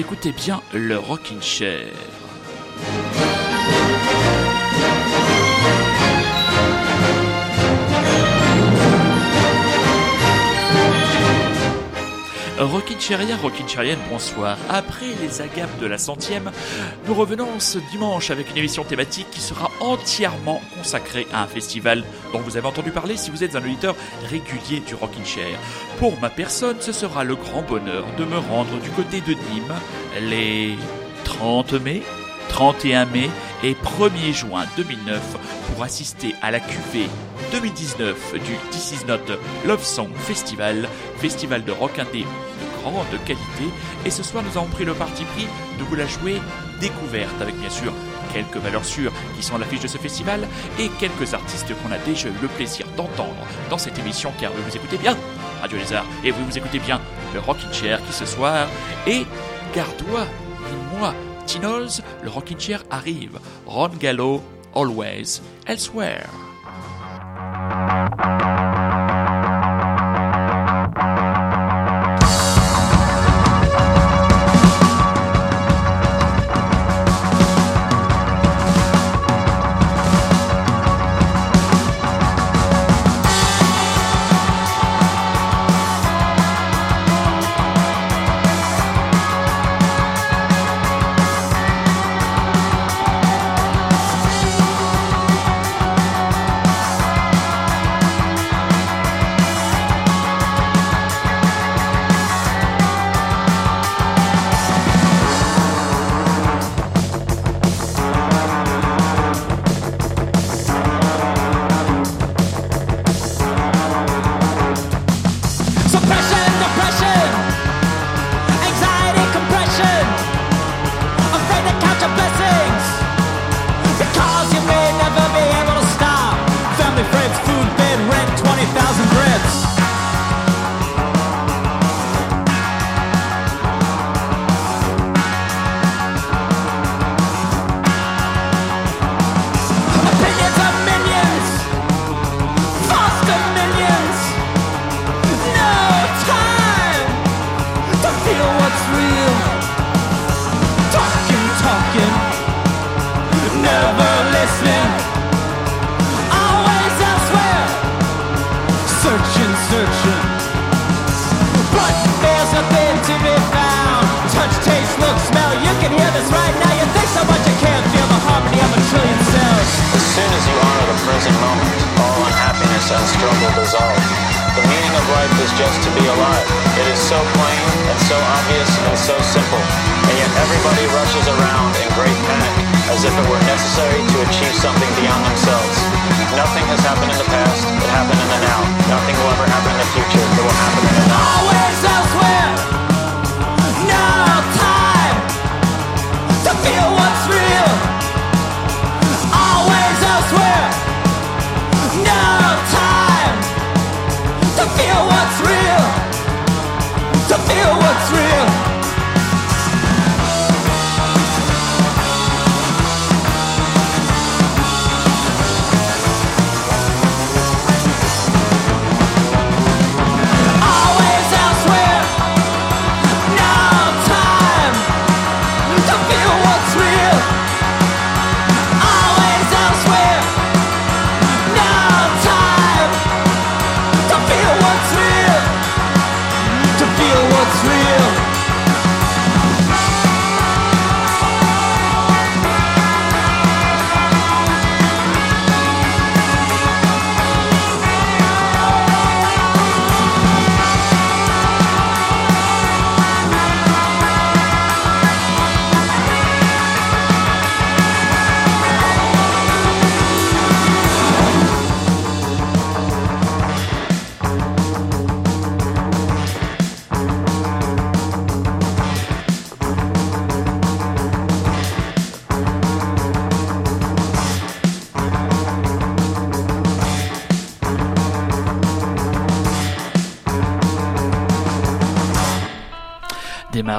écoutez bien le Rockin' Chair. Rockin' Cheria, Rockin' Cherienne, bonsoir. Après les agapes de la centième, nous revenons ce dimanche avec une émission thématique qui sera entièrement consacrée à un festival dont vous avez entendu parler si vous êtes un auditeur régulier du Rockin' Chair. Pour ma personne, ce sera le grand bonheur de me rendre du côté de Nîmes les 30 mai, 31 mai et 1er juin 2009 pour assister à la cuvée 2019 du This Is Not Love Song Festival, festival de rock indé grande qualité. Et ce soir, nous avons pris le parti pris de vous la jouer découverte avec bien sûr quelques valeurs sûres qui sont à l'affiche de ce festival et quelques artistes qu'on a déjà eu le plaisir d'entendre dans cette émission car vous, écoutez bien Radio Lézard et vous vous écoutez bien le Rockin' Chair qui ce soir est gardois, moi, Tinols, le Rockin' Chair arrive. Ron Gallo, Always, Elsewhere.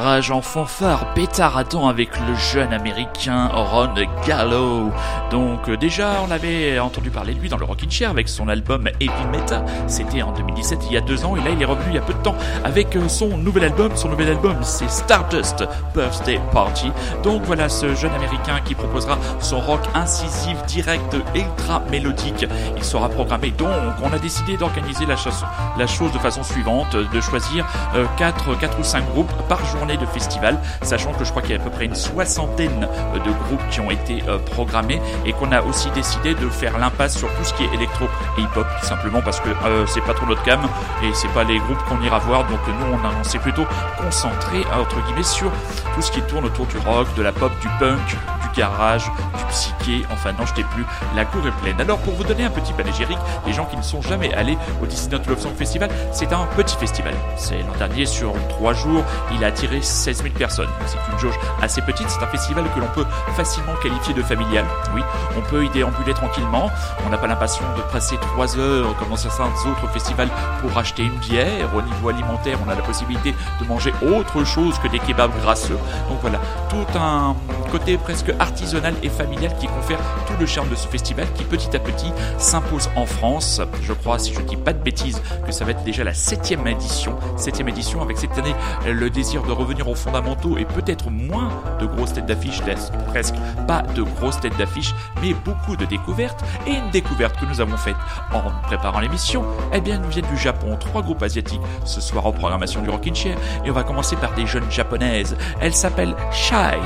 Démarrage en fanfare pétaradant avec le jeune américain Ron Gallo. Donc euh, déjà on avait entendu parler de lui dans le Rockin' Chair avec son album Heavy Meta, c'était en 2017 il y a deux ans et là il est revenu il y a peu de temps avec euh, son nouvel album, son nouvel album c'est Stardust Birthday Party. Donc voilà ce jeune américain qui proposera son rock incisif, direct, ultra mélodique. Il sera programmé donc on a décidé d'organiser la, la chose de façon suivante, de choisir 4, euh, 4 ou 5 groupes par journée de festival, sachant que je crois qu'il y a à peu près une soixantaine euh, de groupes qui ont été euh, programmés et qu'on a aussi décidé de faire l'impasse sur tout ce qui est électro et hip-hop, simplement parce que c'est pas trop notre gamme et c'est pas les groupes qu'on ira voir, donc nous on, on s'est plutôt concentré entre guillemets sur tout ce qui tourne autour du rock, de la pop, du punk, garage, du psyché, enfin non, je t'ai plus, la cour est pleine. Alors pour vous donner un petit panégyrique, les gens qui ne sont jamais allés au Disney Love Song Festival, c'est un petit festival. C'est l'an dernier, sur trois jours, il a attiré 16 000 personnes. C'est une jauge assez petite, c'est un festival que l'on peut facilement qualifier de familial. Oui, on peut y déambuler tranquillement, on n'a pas l'impression de passer trois heures comme dans certains autres festivals pour acheter une bière. Au niveau alimentaire, on a la possibilité de manger autre chose que des kebabs grasseux. Donc voilà, tout un côté presque artisanal et familial qui confère tout le charme de ce festival qui petit à petit s'impose en France. Je crois, si je ne dis pas de bêtises, que ça va être déjà la septième édition. Septième édition avec cette année le désir de revenir aux fondamentaux et peut-être moins de grosses têtes d'affiche, presque pas de grosses têtes d'affiche, mais beaucoup de découvertes. Et une découverte que nous avons faite en préparant l'émission, eh bien, nous vient du Japon. Trois groupes asiatiques ce soir en programmation du Rockin' Chair. Et on va commencer par des jeunes japonaises. Elles s'appellent Shai.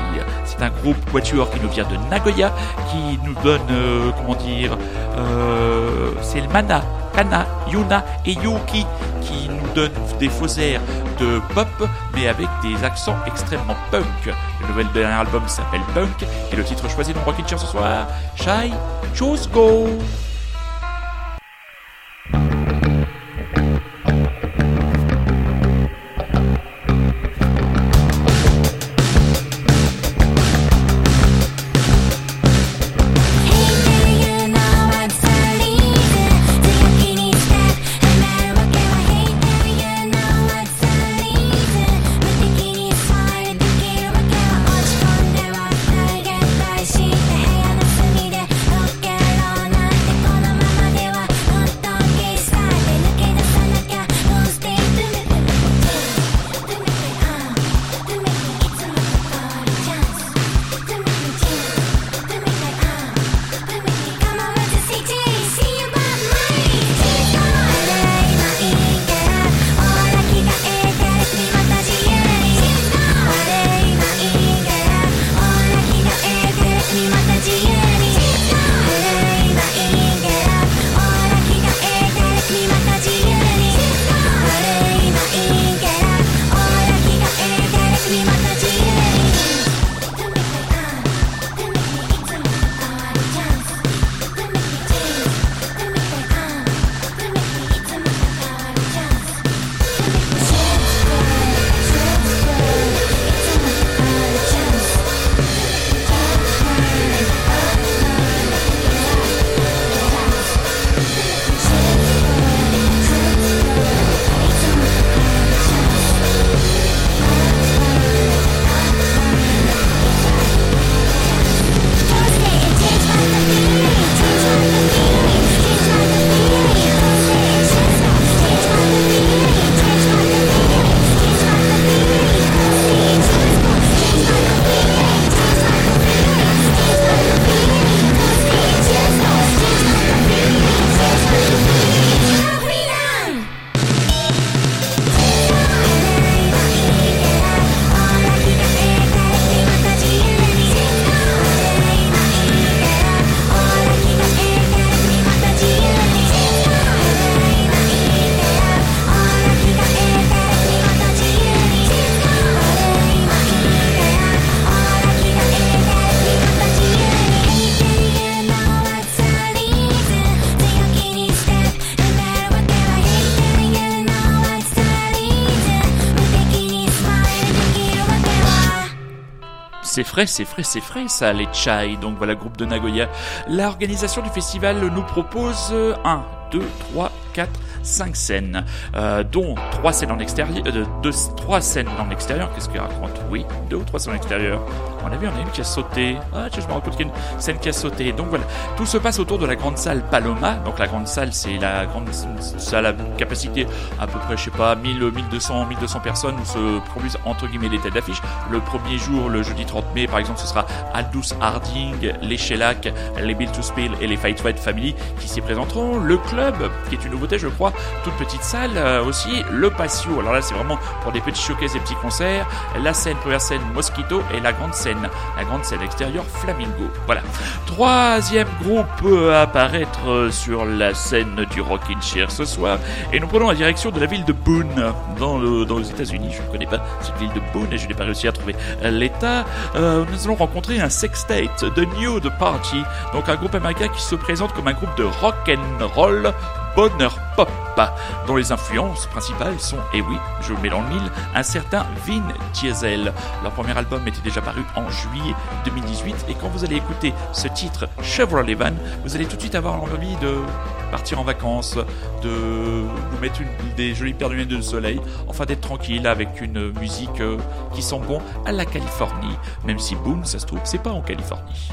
C'est un groupe quatuor qui nous vient de Nagoya, qui nous donne, euh, comment dire, euh, c'est le Mana, Kana, Yuna et Yuki qui nous donnent des faux airs de pop, mais avec des accents extrêmement punk. Le nouvel dernier album s'appelle Punk, et le titre choisi dans Rockin' Chair ce soir, Shy, Choose Go. C'est frais, c'est frais, c'est frais ça, les chai. Donc voilà, groupe de Nagoya. L'organisation du festival nous propose un 2, 3, 4, 5 scènes, euh, dont 3 scènes en extérieur, euh, deux, 3 scènes en extérieur. Qu'est-ce qu'il raconte? Oui, 2 ou 3 scènes en extérieur. On a vu, on a une qui a sauté. Ah, tiens, je me compte qu'il y a une scène qui a sauté. Donc voilà, tout se passe autour de la grande salle Paloma. Donc la grande salle, c'est la grande salle à capacité à peu près, je sais pas, 1000, 1200, 1200 personnes où se produisent entre guillemets des têtes d'affiche. Le premier jour, le jeudi 30 mai, par exemple, ce sera Aldous Harding, les Shellac, les Bill to Spill et les Fight White Family qui s'y présenteront. Le club, qui est une nouveauté, je crois, toute petite salle euh, aussi. Le patio, alors là, c'est vraiment pour des petits showcases et petits concerts. La scène, première scène Mosquito et la grande scène la grande scène extérieure Flamingo. Voilà. Troisième groupe à apparaître sur la scène du Rockin' Chair ce soir, et nous prenons la direction de la ville de Boone, dans, dans les États-Unis. Je ne connais pas cette ville de Boone et je n'ai pas réussi à trouver l'état. Euh, nous allons rencontrer un sextate, The Nude Party, donc un groupe américain qui se présente comme un groupe de rock and roll bonheur pop, dont les influences principales sont, et oui, je le mets dans le mille, un certain Vin Diesel. Leur premier album était déjà paru en juillet 2018, et quand vous allez écouter ce titre, Chevrolet Van, vous allez tout de suite avoir envie de partir en vacances, de vous mettre des jolies paires de de soleil, enfin d'être tranquille avec une musique euh, qui sent bon à la Californie, même si boom, ça se trouve, c'est pas en Californie.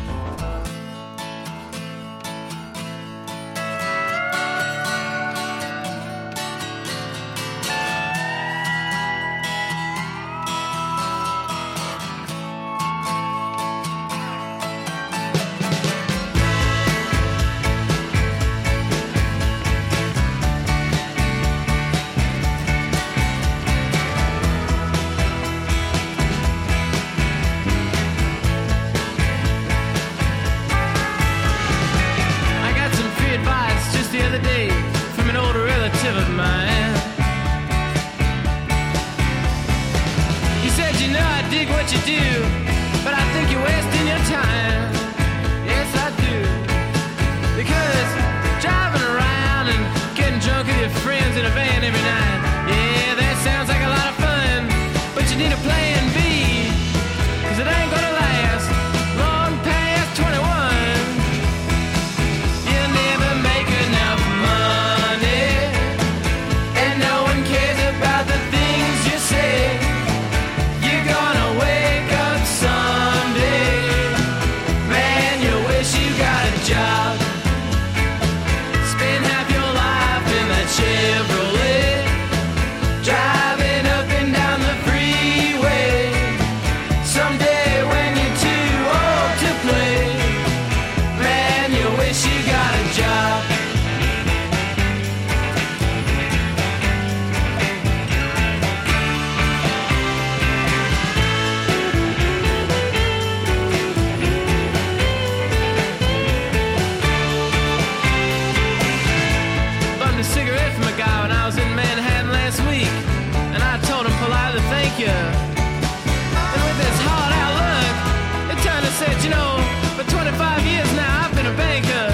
figure. And with his hard outlook, it kind of said, you know, for 25 years now I've been a banker.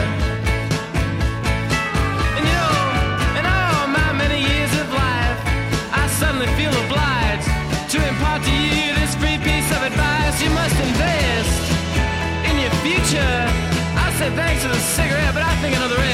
And you know, in all my many years of life, I suddenly feel obliged to impart to you this free piece of advice. You must invest in your future. I said thanks for the cigarette, but I think another.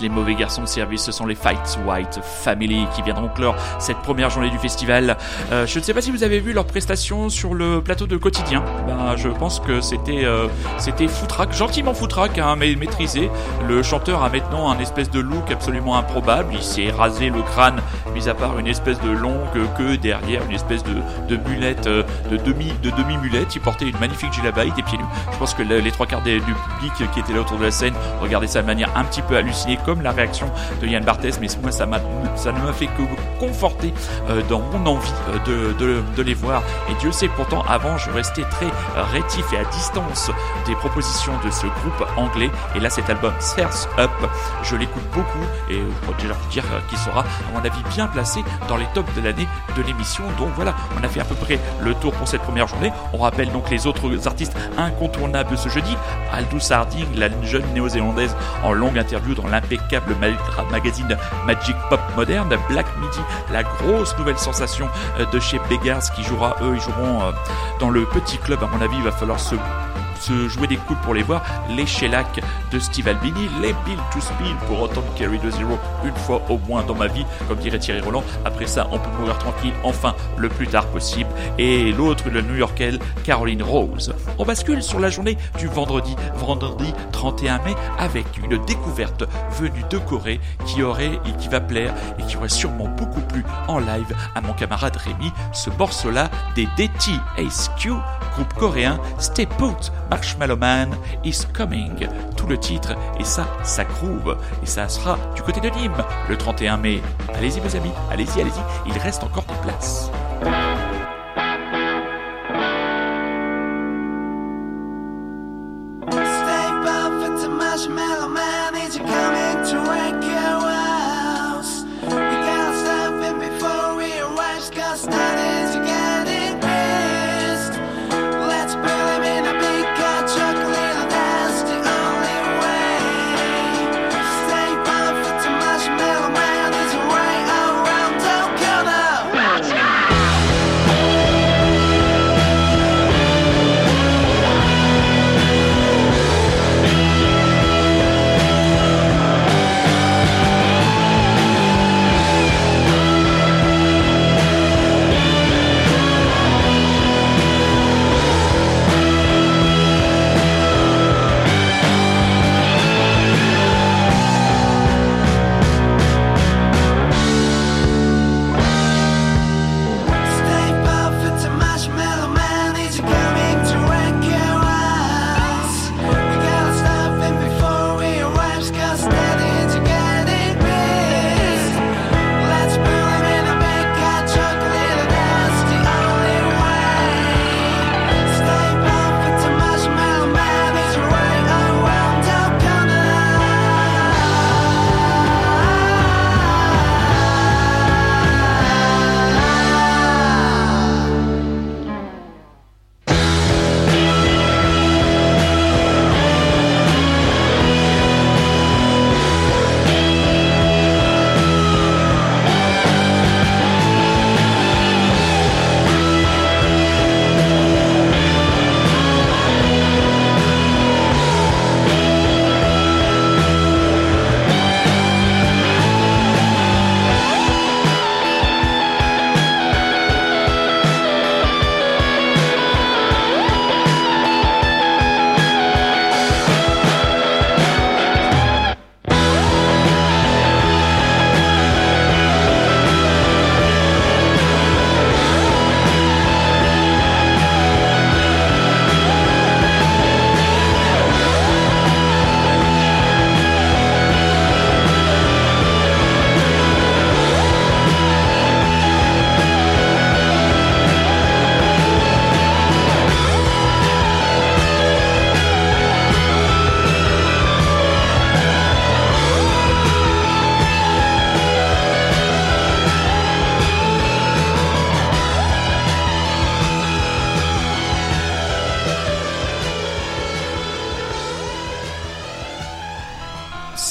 Les mauvais garçons de service, ce sont les Fights White Family qui viendront clore cette première journée du festival. Euh, je ne sais pas si vous avez vu leurs prestations sur le plateau de quotidien. Ben, je pense que c'était euh, c'était foutraque, gentiment foutraque, hein, mais maîtrisé. Le chanteur a maintenant un espèce de look absolument improbable. Il s'est rasé le crâne, mis à part une espèce de longue queue derrière, une espèce de, de mulette, euh, de demi de demi mulette. Il portait une magnifique gilet des pieds nus. Je pense que les trois quarts des- du public qui était là autour de la scène regardaient ça de manière un petit peu halluciné comme la réaction de Yann Barthès, mais moi ça, m'a, ça ne m'a fait que conforter euh, dans mon envie euh, de, les voir. Et Dieu sait pourtant, avant, je restais très euh, rétif et à distance des propositions de ce groupe anglais. Et là, cet album Stairs Up, je l'écoute beaucoup et je peux déjà dire qu'il sera, à mon avis, bien placé dans les tops de l'année l'émission. Donc voilà, on a fait à peu près le tour pour cette première journée. On rappelle donc les autres artistes incontournables ce jeudi. Aldous Harding, la jeune néo-zélandaise en longue interview dans l'impeccable magazine Magic Pop Moderne. Black Midi, la grosse nouvelle sensation euh, de chez Beggars qui jouera, eux, ils joueront euh, dans le petit club. À mon avis, il va falloir se se jouer des coudes pour les voir, les Shellac de Steve Albini, les Bill to Spill pour entendre Kerry de Zero une fois au moins dans ma vie, comme dirait Thierry Roland. Après ça, on peut mourir tranquille, enfin, le plus tard possible. Et l'autre, le New-Yorkais, Caroline Rose. On bascule sur la journée du vendredi, vendredi 31 mai, avec une découverte venue de Corée qui aurait et qui va plaire et qui aurait sûrement beaucoup plu en live à mon camarade Rémi, ce morceau-là des DTSQ, groupe coréen Stay Put Marshmallow Man is Coming. Tout le titre, et ça, ça groove. Et ça sera du côté de Nîmes le 31 mai. Allez-y, mes amis, allez-y, allez-y, il reste encore des places.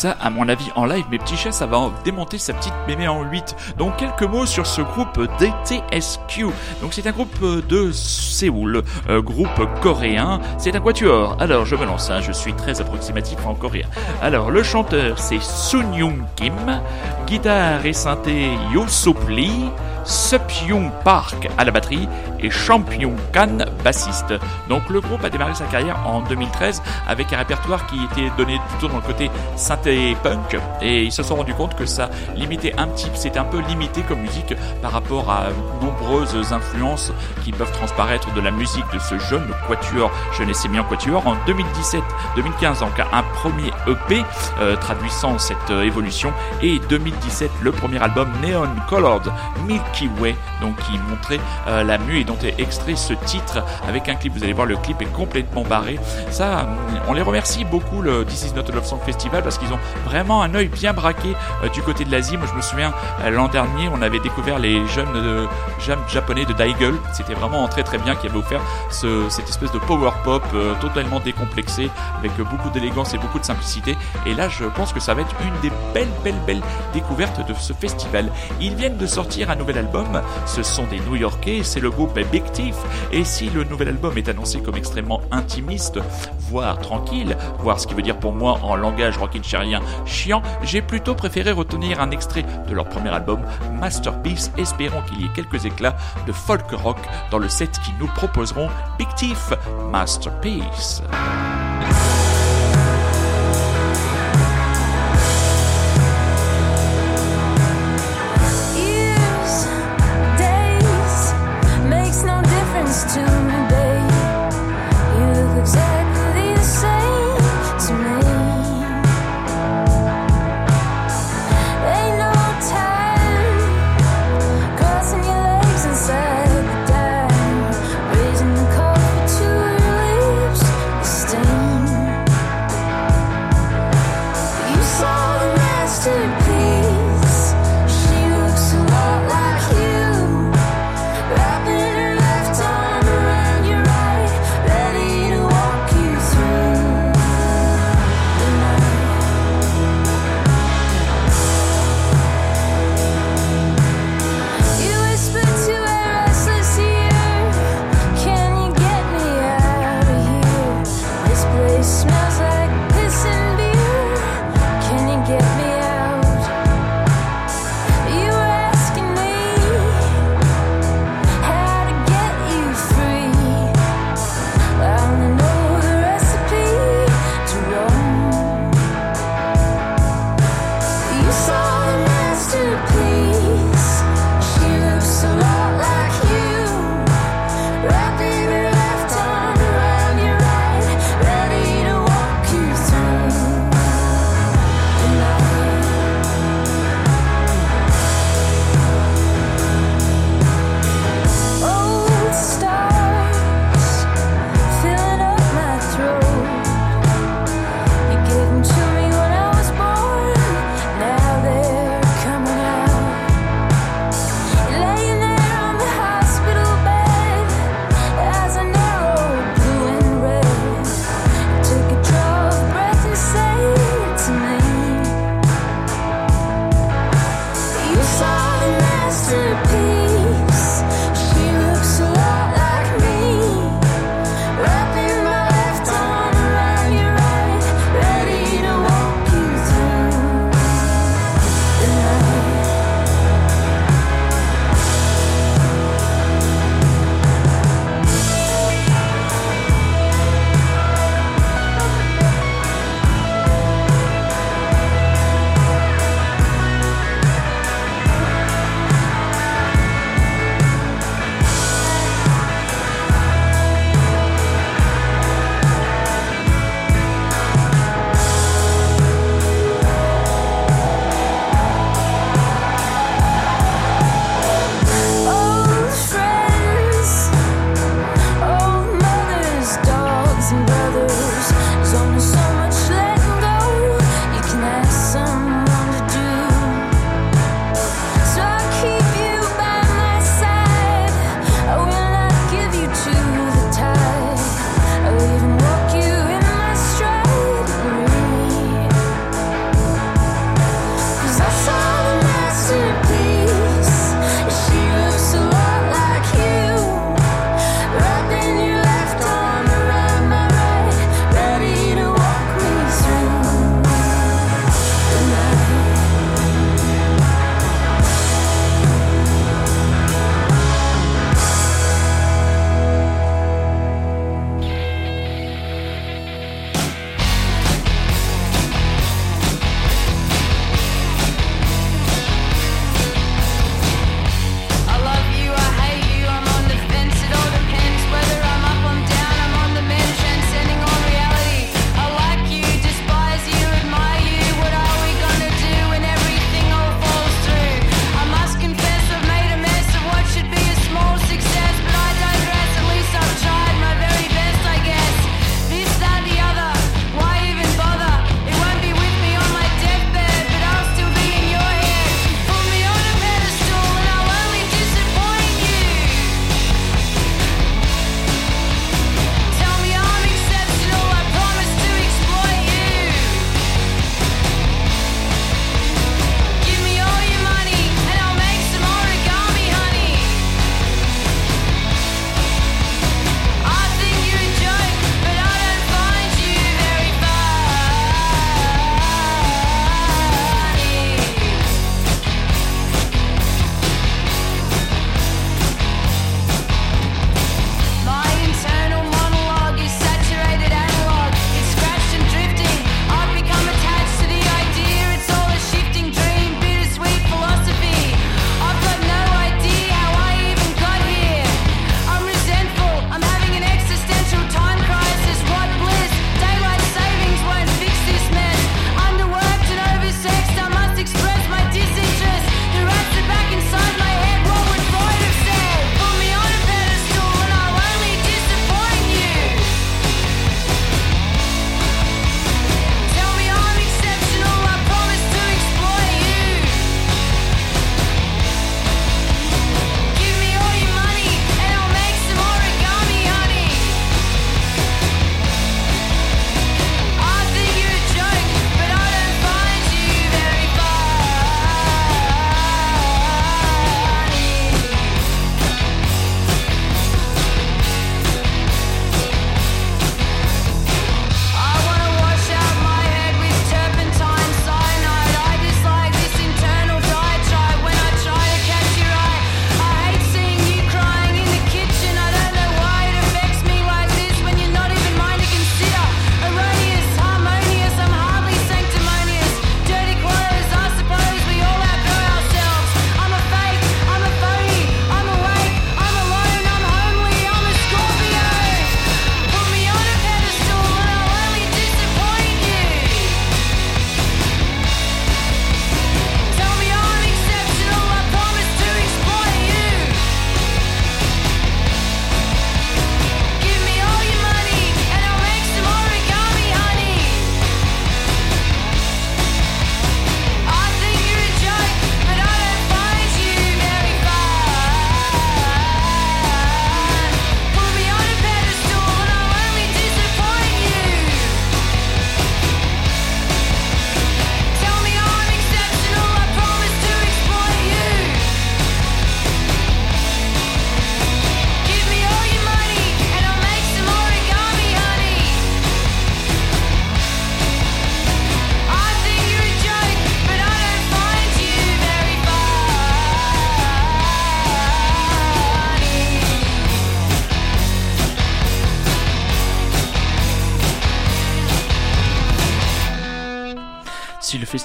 À mon avis, en live, mes petits chats, ça va démonter sa petite mémé en 8. Donc, quelques mots sur ce groupe DTSQ. Donc, c'est un groupe de Séoul, euh, groupe coréen. C'est un quatuor. Alors, je me lance, hein, je suis très approximatif en coréen. Alors, le chanteur, c'est Sun Young Kim. Guitare et synthé, Yo Sopli. Supyung Park à la batterie et Champion Khan bassiste. Donc le groupe a démarré sa carrière en 2013 avec un répertoire qui était donné plutôt dans le côté synthé punk. Et ils se sont rendus compte que ça limitait un petit, c'était un peu limité comme musique par rapport à nombreuses influences qui peuvent transparaître de la musique de ce jeune quatuor, jeunesse et en quatuor. En 2017-2015 donc un premier EP euh, traduisant cette euh, évolution. Et 2017 le premier album Neon Colored Donc qui montrait euh, la mue et dont est extrait ce titre avec un clip. Vous allez voir, le clip est complètement barré. Ça, on les remercie beaucoup le This Is Not a Love Song Festival parce qu'ils ont vraiment un œil bien braqué euh, du côté de l'Asie. Moi, je me souviens euh, l'an dernier, on avait découvert les jeunes japonais de Daigel. C'était vraiment très très bien qui avait offert ce, cette espèce de power pop totalement décomplexé avec beaucoup d'élégance et beaucoup de simplicité. Et là, je pense que ça va être une des belles, belles, belles découvertes de ce festival. Ils viennent de sortir un nouvel album. Ce sont des New-Yorkais. C'est le groupe Big Thief. Et si le nouvel album est annoncé comme extrêmement intimiste, voire tranquille, voire ce qui veut dire pour moi en langage rockin' chiant, j'ai plutôt préféré retenir un extrait de leur premier album, Masterpiece, espérons qu'il y ait quelques éclats de folk rock dans le set qu'ils nous proposeront, Big Thief, Masterpiece.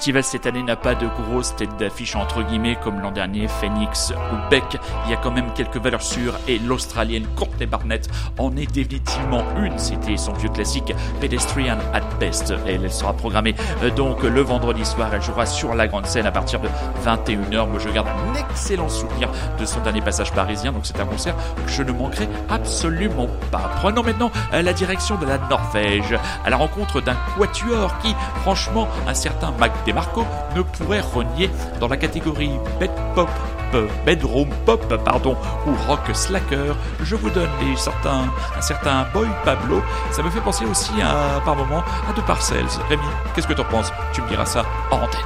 Festival cette année n'a pas de grosses têtes d'affiche entre guillemets comme l'an dernier, Phoenix ou Beck, il y a quand même quelques valeurs sûres et l'Australienne Courtney Barnett en est définitivement une. C'était son vieux classique Pedestrian at Best. Elle, sera programmée euh, donc le vendredi soir. Elle jouera sur la grande scène à partir de 21h. Moi je garde un excellent souvenir de son dernier passage parisien. Donc c'est un concert que je ne manquerai absolument pas. Prenons maintenant euh, la direction de la Norvège à la rencontre d'un quatuor qui, franchement, un certain Mac DeMarco ne pourrait renier dans la catégorie bed pop bedroom pop pardon ou rock slacker. Je vous donne un certain Boy Pablo. Ça me fait penser aussi à par moment à The Parcells Rémi qu'est-ce que t'en penses? Tu me diras ça en antenne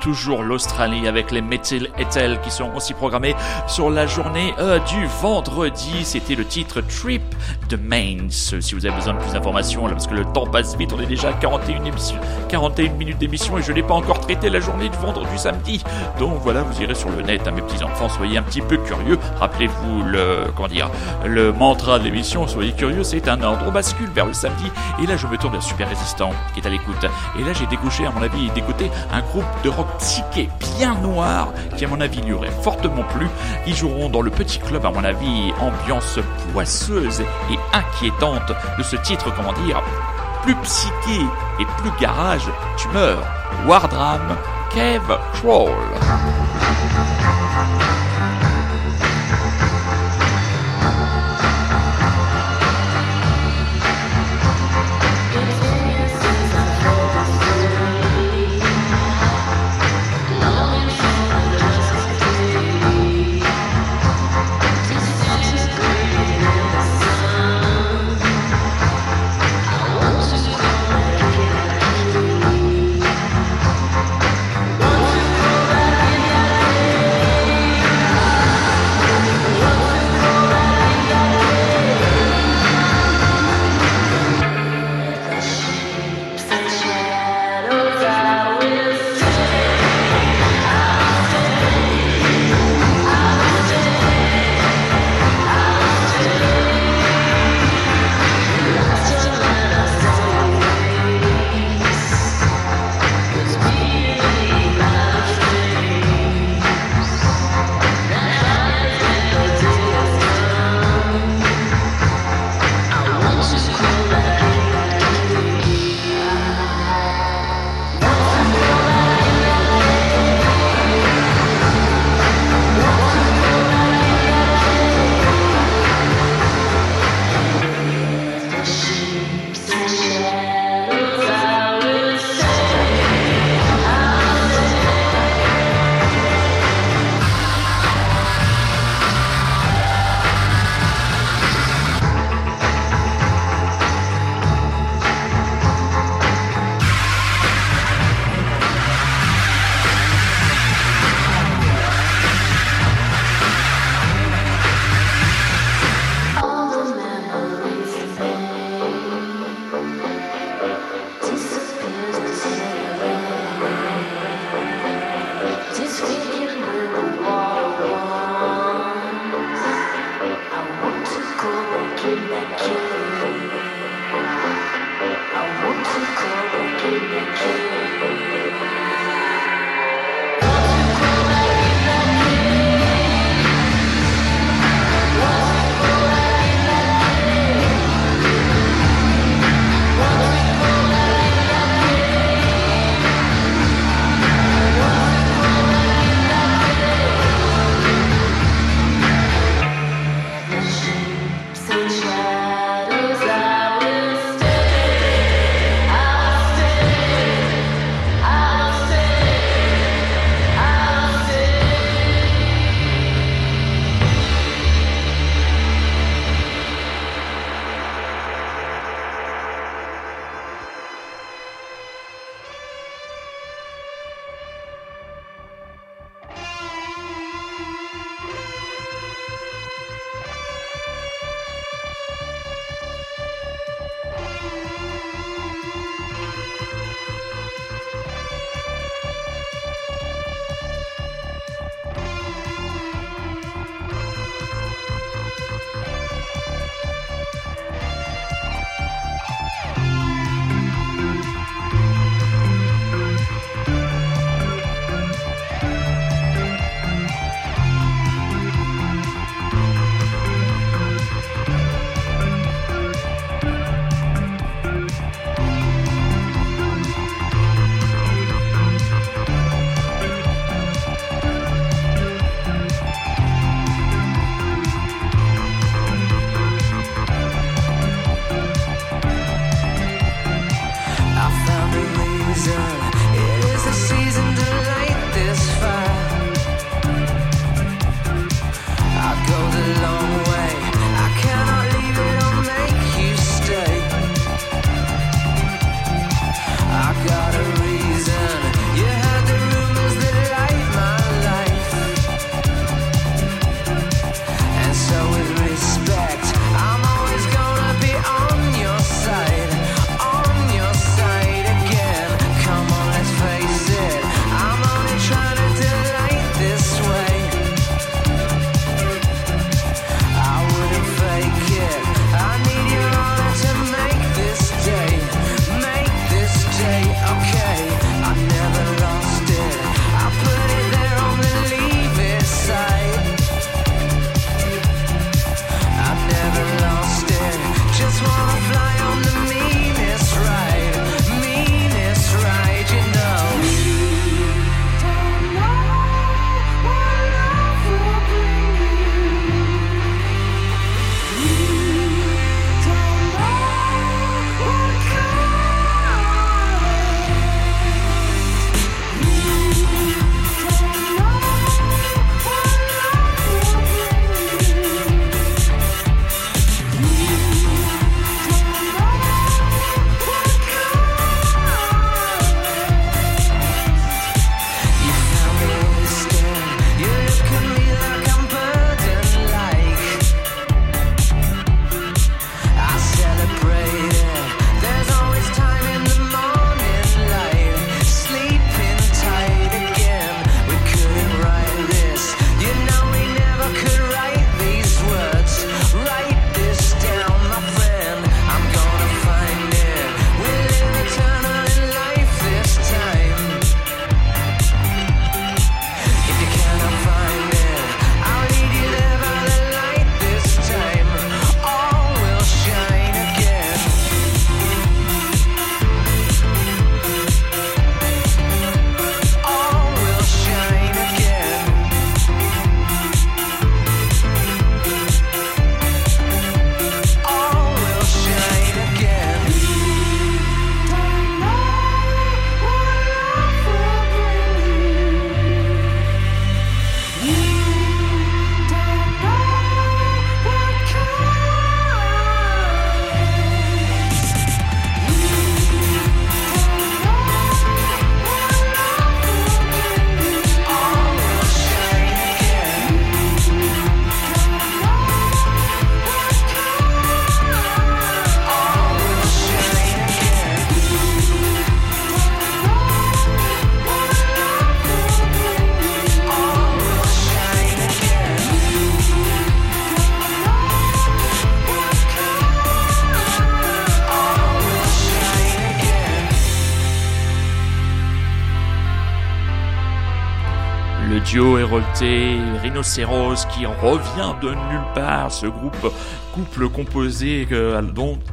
toujours l'Australie avec les Metal Ethel qui sont aussi programmés sur la journée euh, du vendredi. C'était le titre Trip de Mainz. Si vous avez besoin de plus d'informations, là, parce que le temps passe vite, on est déjà à 41, émissions, 41 minutes d'émission et je n'ai pas encore traité la journée du vendredi samedi. Donc voilà, vous irez sur le net, hein, mes petits enfants, soyez un petit peu curieux. Rappelez-vous le, comment dire, le mantra de l'émission, soyez curieux, c'est un ordre. On bascule vers le samedi et là je me tourne vers Super Résistant qui est à l'écoute. Et là j'ai découché, à mon avis, d'écouter un groupe de rock psyché bien noir qui, à mon avis, lui aurait fortement plu. Ils joueront dans le petit club, à mon avis, ambiance poisseuse et inquiétante de ce titre, comment dire, plus psyché et plus garage, tu meurs. Wardram, Cave Crawl. Duo Hérolté Rhinocéros qui revient de nulle part, ce groupe couple composé euh,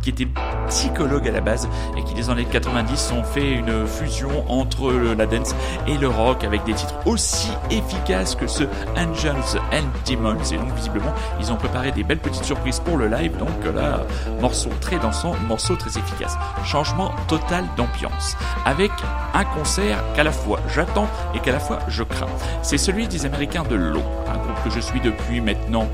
qui était psychologue à la base et qui des années 90 ont fait une fusion entre la dance et le rock avec des titres aussi efficaces que ce Angels and Demons. Et donc visiblement ils ont préparé des belles petites surprises pour le live. Donc euh, là morceau très dansant, morceau très efficace. Changement total d'ambiance. Avec un concert qu'à la fois j'attends et qu'à la fois je crains. C'est celui des Américains de l'eau un groupe que je suis depuis maintenant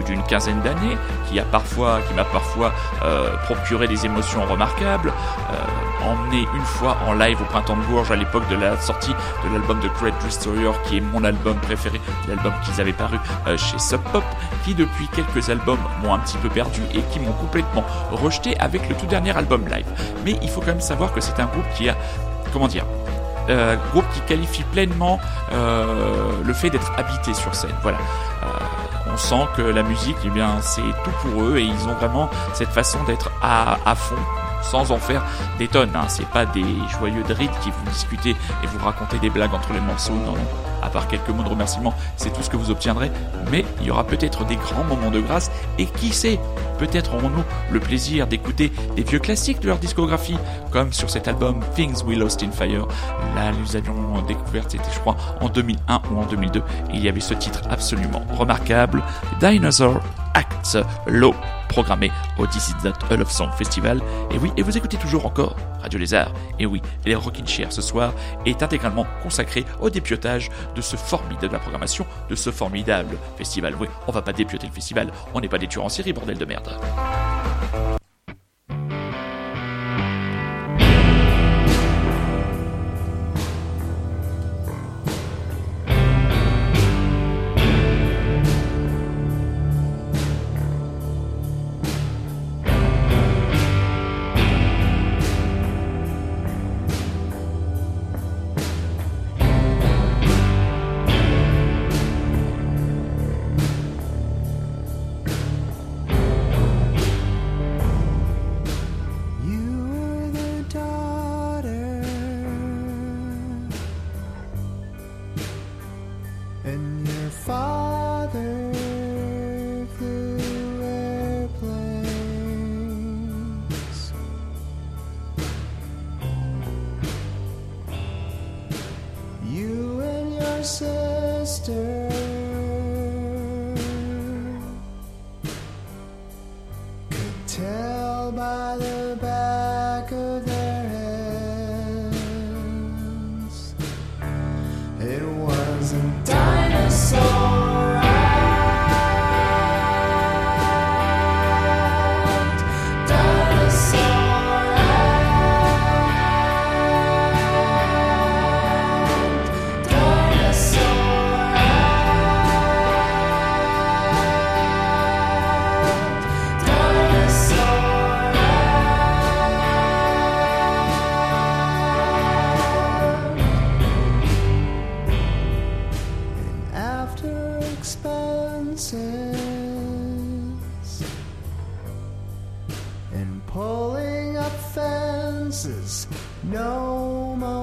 d'une quinzaine d'années, qui a parfois, qui m'a parfois euh, procuré des émotions remarquables, euh, emmené une fois en live au printemps de Bourges à l'époque de la sortie de l'album de Great Destroyer, qui est mon album préféré, l'album qu'ils avaient paru euh, chez Sub Pop, qui depuis quelques albums m'ont un petit peu perdu et qui m'ont complètement rejeté avec le tout dernier album live. Mais il faut quand même savoir que c'est un groupe qui a, comment dire, euh, groupe qui qualifie pleinement euh, le fait d'être habité sur scène. Voilà. Euh, on sent que la musique, eh bien, c'est tout pour eux et ils ont vraiment cette façon d'être à, à fond sans en faire des tonnes. Hein. C'est pas des joyeux de qui vous discutez et vous racontez des blagues entre les morceaux. Non, non. À part quelques mots de remerciement, c'est tout ce que vous obtiendrez. Mais il y aura peut-être des grands moments de grâce et qui sait, peut-être aurons-nous le plaisir d'écouter des vieux classiques de leur discographie, comme sur cet album Things We Lost in Fire. Là, nous avions découvert, c'était je crois en 2001 ou en 2002, et il y avait ce titre absolument remarquable, Dinosaur Act Low, programmé au This Is Song Festival. Et oui, et vous écoutez toujours encore Radio Lézard. Et oui, les Rockin' Chair ce soir est intégralement consacré au dépiotage de ce formidable la programmation de ce formidable festival. Oui, on va pas dépioter le festival, on n'est pas des tueurs en série, bordel de merde. Fences, no more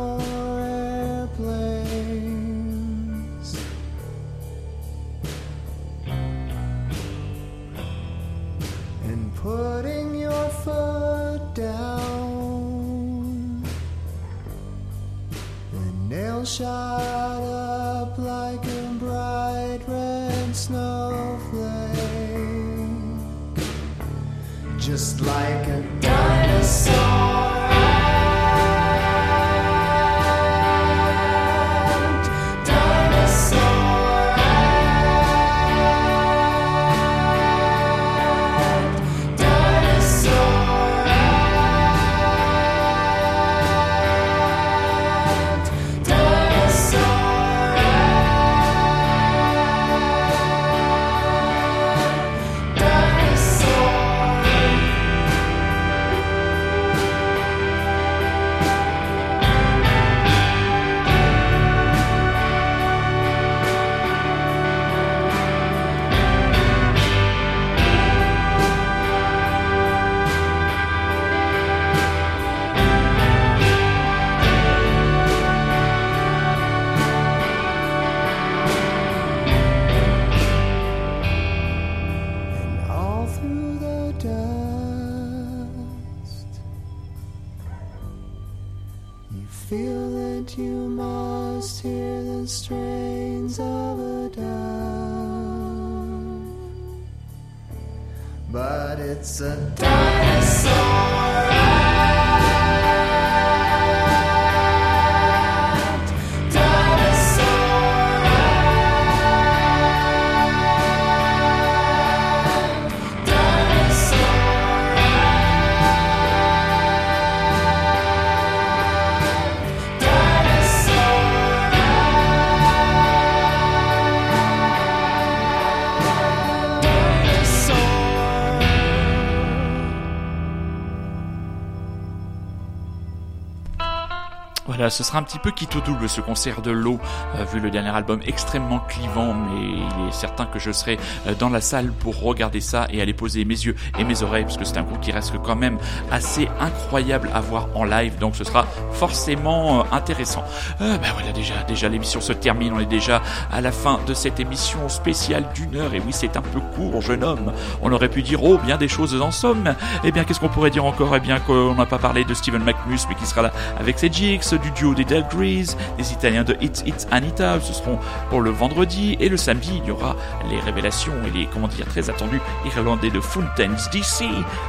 Ce sera un petit peu quitte au double ce concert de l'eau, euh, vu le dernier album extrêmement clivant, mais il est certain que je serai euh, dans la salle pour regarder ça et aller poser mes yeux et mes oreilles, parce que c'est un groupe qui reste quand même assez incroyable à voir en live, donc ce sera forcément euh, intéressant. Ben voilà, déjà, déjà l'émission se termine, on est déjà à la fin de cette émission spéciale d'une heure, et oui, c'est un peu court, jeune homme. On aurait pu dire, oh, bien des choses en somme. Eh bien, qu'est-ce qu'on pourrait dire encore? Eh bien, qu'on n'a pas parlé de Steven McMus, mais qui sera là avec ses jigs, du duo des Delgrees, des Italiens de It's It's Anita, ce seront pour le vendredi, et le samedi, il y aura les révélations et les, comment dire, très attendus Irlandais de Fountains DC,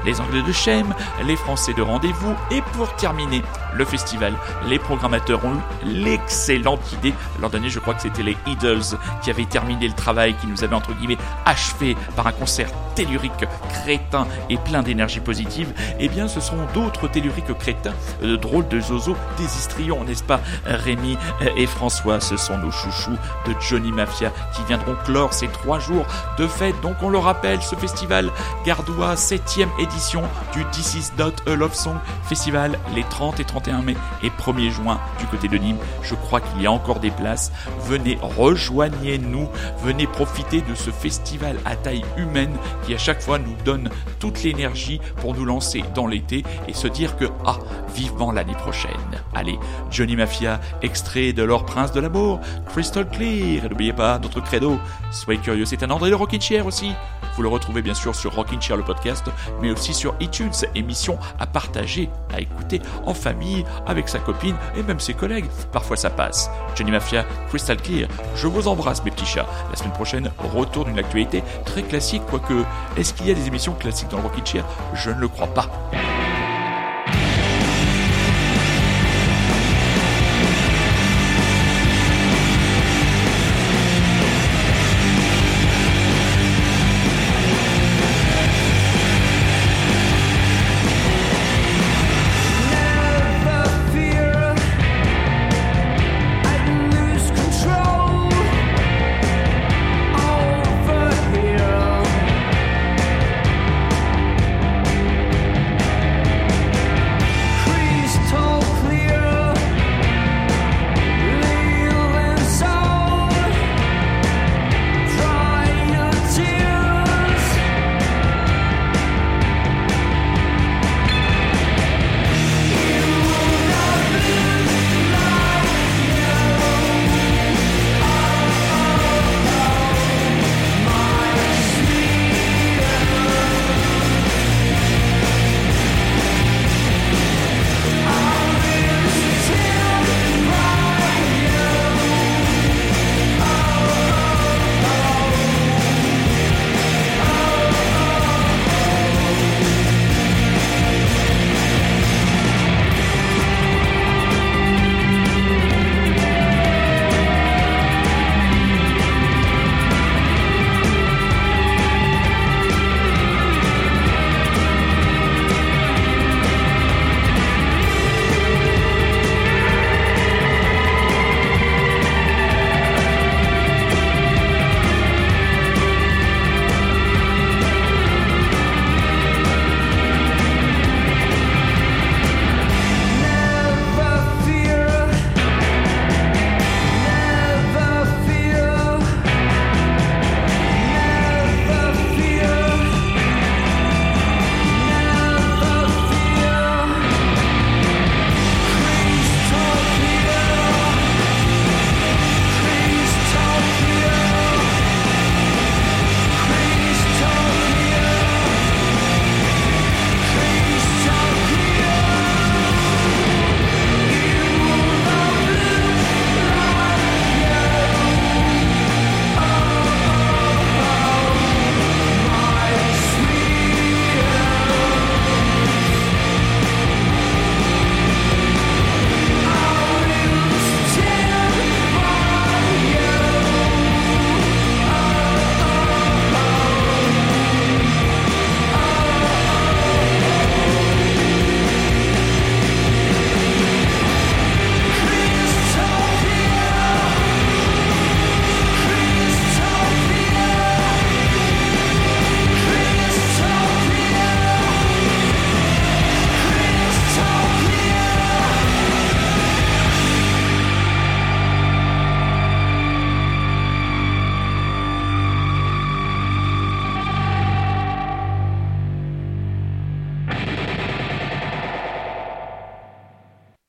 les Anglais de Shem, les Français de Rendez-vous, et pour terminer le festival, les programmateurs ont eu l'excellente idée, l'an dernier, je crois que c'était les Idols qui avaient terminé le travail, qui nous avaient entre guillemets achevé par un concert tellurique crétin et plein d'énergie positive, eh bien ce sont d'autres telluriques crétins, euh, drôles de zozo, des histrions, n'est-ce pas Rémi et François, ce sont nos chouchous de Johnny Mafia qui viendront clore ces trois jours de fête. Donc on le rappelle, ce festival gardois, 7ème édition du This Is Not Love Song Festival, les 30 et 31 mai et 1er juin du côté de Nîmes. Je crois qu'il y a encore des places. Venez, rejoignez-nous, venez profiter de ce festival à taille humaine qui à chaque fois nous donne toute l'énergie pour nous lancer dans l'été et se dire que, ah, vivement l'année prochaine. Allez, Johnny Mafia, extrait de L'Or Prince de l'amour, Crystal Clear, et n'oubliez pas notre credo, soyez curieux, c'est un André de Rockin' Chair aussi. Vous le retrouvez bien sûr sur Rockin' Chair le podcast, mais aussi sur iTunes, émission à partager, à écouter en famille, avec sa copine et même ses collègues. Parfois ça passe. Johnny Mafia, Crystal Clear, je vous embrasse mes petits chats. La semaine prochaine, retour d'une actualité très classique, quoique, est-ce qu'il y a des émissions classiques dans le Rockin' Chair? Je ne le crois pas.